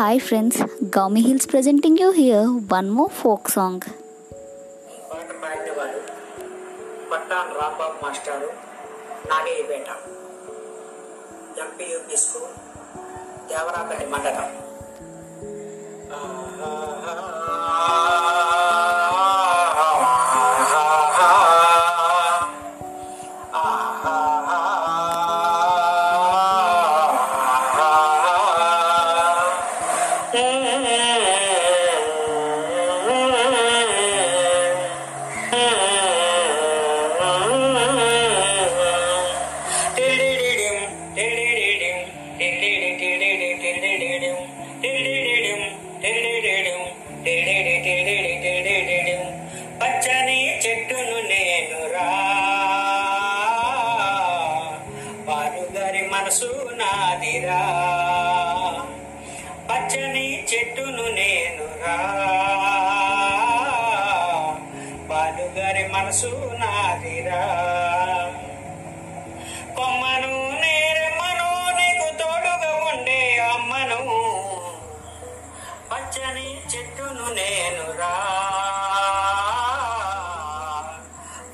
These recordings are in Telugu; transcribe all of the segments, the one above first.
Hi friends, Gaumi Hills presenting you here one more folk song. పాట పాడినవారు పట్టాన్ రాంబాబు మాస్టారు నాగేయపేట ఎంపీయూపీ స్కూల్ దేవరాపేట మండలం నాదిరా పచ్చని చెట్టును నేనురా. బాలుగారి మనసు నాదిరా. కొమ్మను నేరెమ్మను నీకు తోడుగా ఉండే అమ్మను. పచ్చని చెట్టును నేనురా.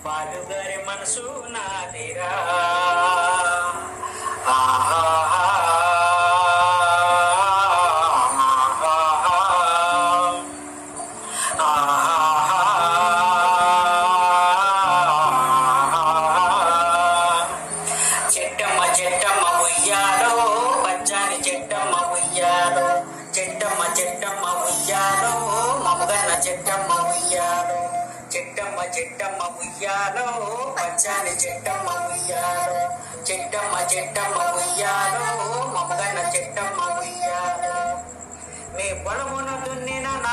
బాలుగారి మనసు నాదిరా. చెట్టమ్మ చెట్టమ్మ ఉయ్యాలో పచ్చని చెట్టమ్మ ఉయ్యాలో చెట్టమ్మ చెట్టమ్మ ఉయ్యాలో మమగన్న చెట్టమ్మ ఉయ్యాలో చెట్టమ్మ చెట్టమ్మ ఉయ్యాలో పచ్చని చెట్టమ్మ ఉయ్యాలో చెట్టమ్మ చెట్టమ్మ ఉయ్యాలో మమగన్న చెట్టమ్మ ఉయ్యాలో. మీ పొలమున దున్నిన నాగడై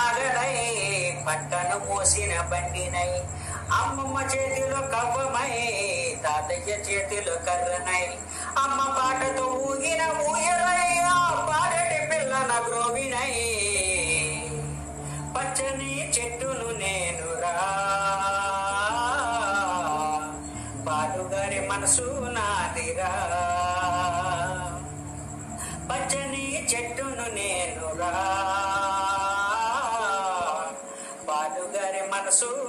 పట్టను పోసిన బండినై. అమ్మమ్మ చేతిలో కవ్వమై తాతయ్య చేతిలో కర్రనై. అమ్మ పాటతో ఊగిన ఊయలై ఆ పాడటి పిల్లన గ్రోవినై. పచ్చని చెట్టును నేను రా. పాలుగారి మనసు నాదిరా పచ్చని చెట్టును పాలుగారి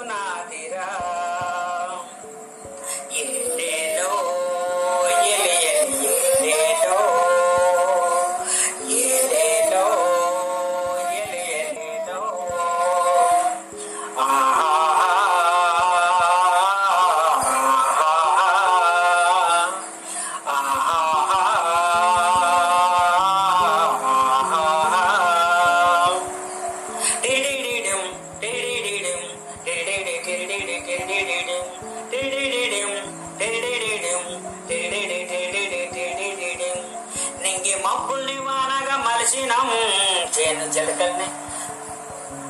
చేను చిలకల్ని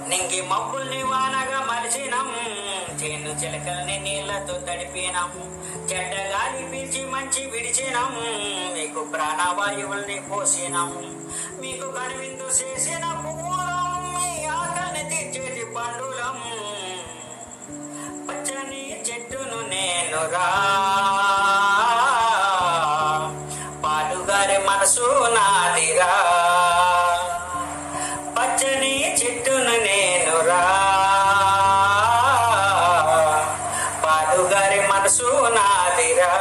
నింగి మబ్బుల్ని వానగా మలిసినాం చేను చిలకల్ని నీళ్ళతో తడిపినాము. చెడ్డ గాలి పీల్చి మంచి విడిచినాము. మీకు ప్రాణవాయువుల్ని పోసినాము. మీకు కనువిందు చేసిన పువ్వులం మీ తీర్చేటి పండులం. పచ్చని చెట్టును నేను రా పాలుగారి మనసు నాదిరా. చెట్టును నేను రా. పాలుగారి మనసు నాదిరా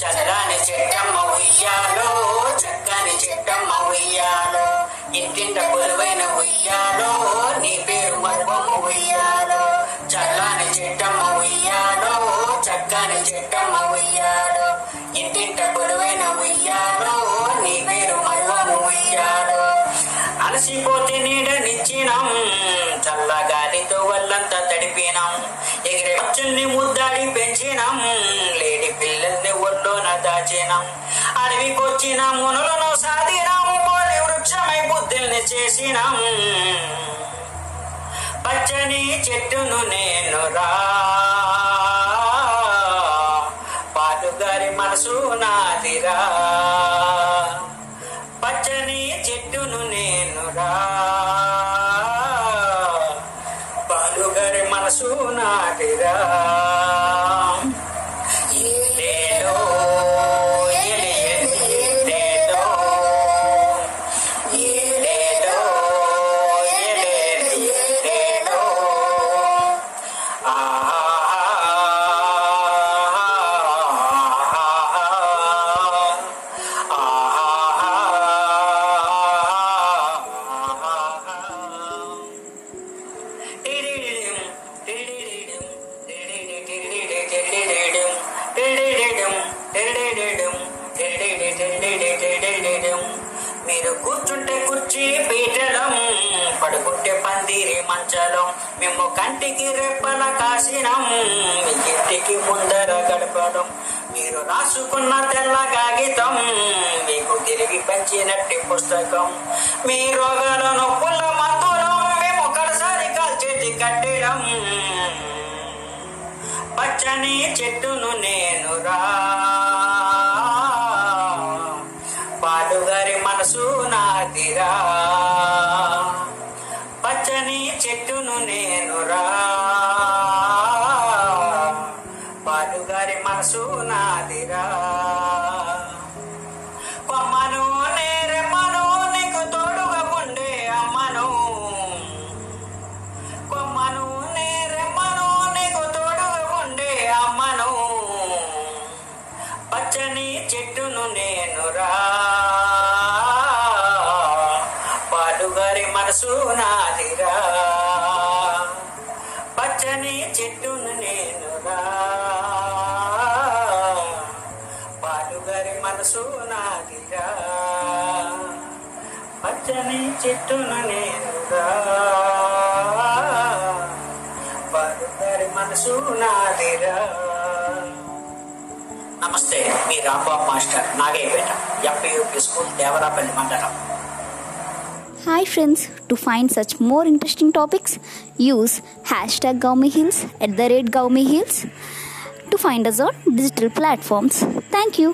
చల్లని చెట్టమ్మ ఉయ్యాలో చక్కని చెట్టమ్మ ఉయ్యాలో ఇంటింట పొలువైన ఉయ్యాలో నీ పేరు మర్మము ఉయ్యాలో. చల్లని చెట్టమ్మ ఉయ్యాలో చక్కని చెట్టమ్మ ఉయ్యాలో. ఇంటింట పొలువైన ఉయ్యాలో నీ పేరు మర్మము ఉయ్యాలో. అలసిపోతే నీడనిచ్చినాం చల్లగాలితో వల్లంతా తడిపినాం. ఎగిరి పచ్చుల్ని ముద్దాడి పెంచినాం లేడి పిల్లల్ని ఒళ్ళోన దాచినాం. అడవికొచ్చిన మునులను సాధిన ముద్దుల్ని చేసినాం పచ్చని చెట్టును నేను రా. పాటుగారి మనసు నాదిరా పచ్చని చెట్టును నేను రా. పాలుగారి మనసు నాదిరా కాసినం మీ ఇంటికి ముందర గడపడం. మీరు రాసుకున్న తెల్ల కాగితం మీకు తిరిగి పంచినట్టి పుస్తకం. మీ రోగాల నొప్పుల మందులు మేము ఒకసారి కాల్చేటి కట్టడం. పచ్చని చెట్టును నేను రా. పాడుగారి మనసు నాదిరా మనసు నాదిరా కొమ్మను నేరెమ్మను నీకు తోడుగా ఉండే అమ్మను. కొమ్మను నేరెమ్మను నీకు తోడుగా ఉండే అమ్మను. పచ్చని చెట్టును నేను రా పాడుగారి మనసు నాదిరా. పచ్చని చెట్టును నేనురా. పచ్చని చెట్టును నేను రా పాడుగారి మనసు నాదిరా నమస్తే మీ Rambabu master Nagayyapeta MPUP school Devarapalli మండలం Hi friends, to find such more interesting topics, use hashtag Gaumi Hills at the rate Gaumi Hills to find us on digital platforms. Thank you.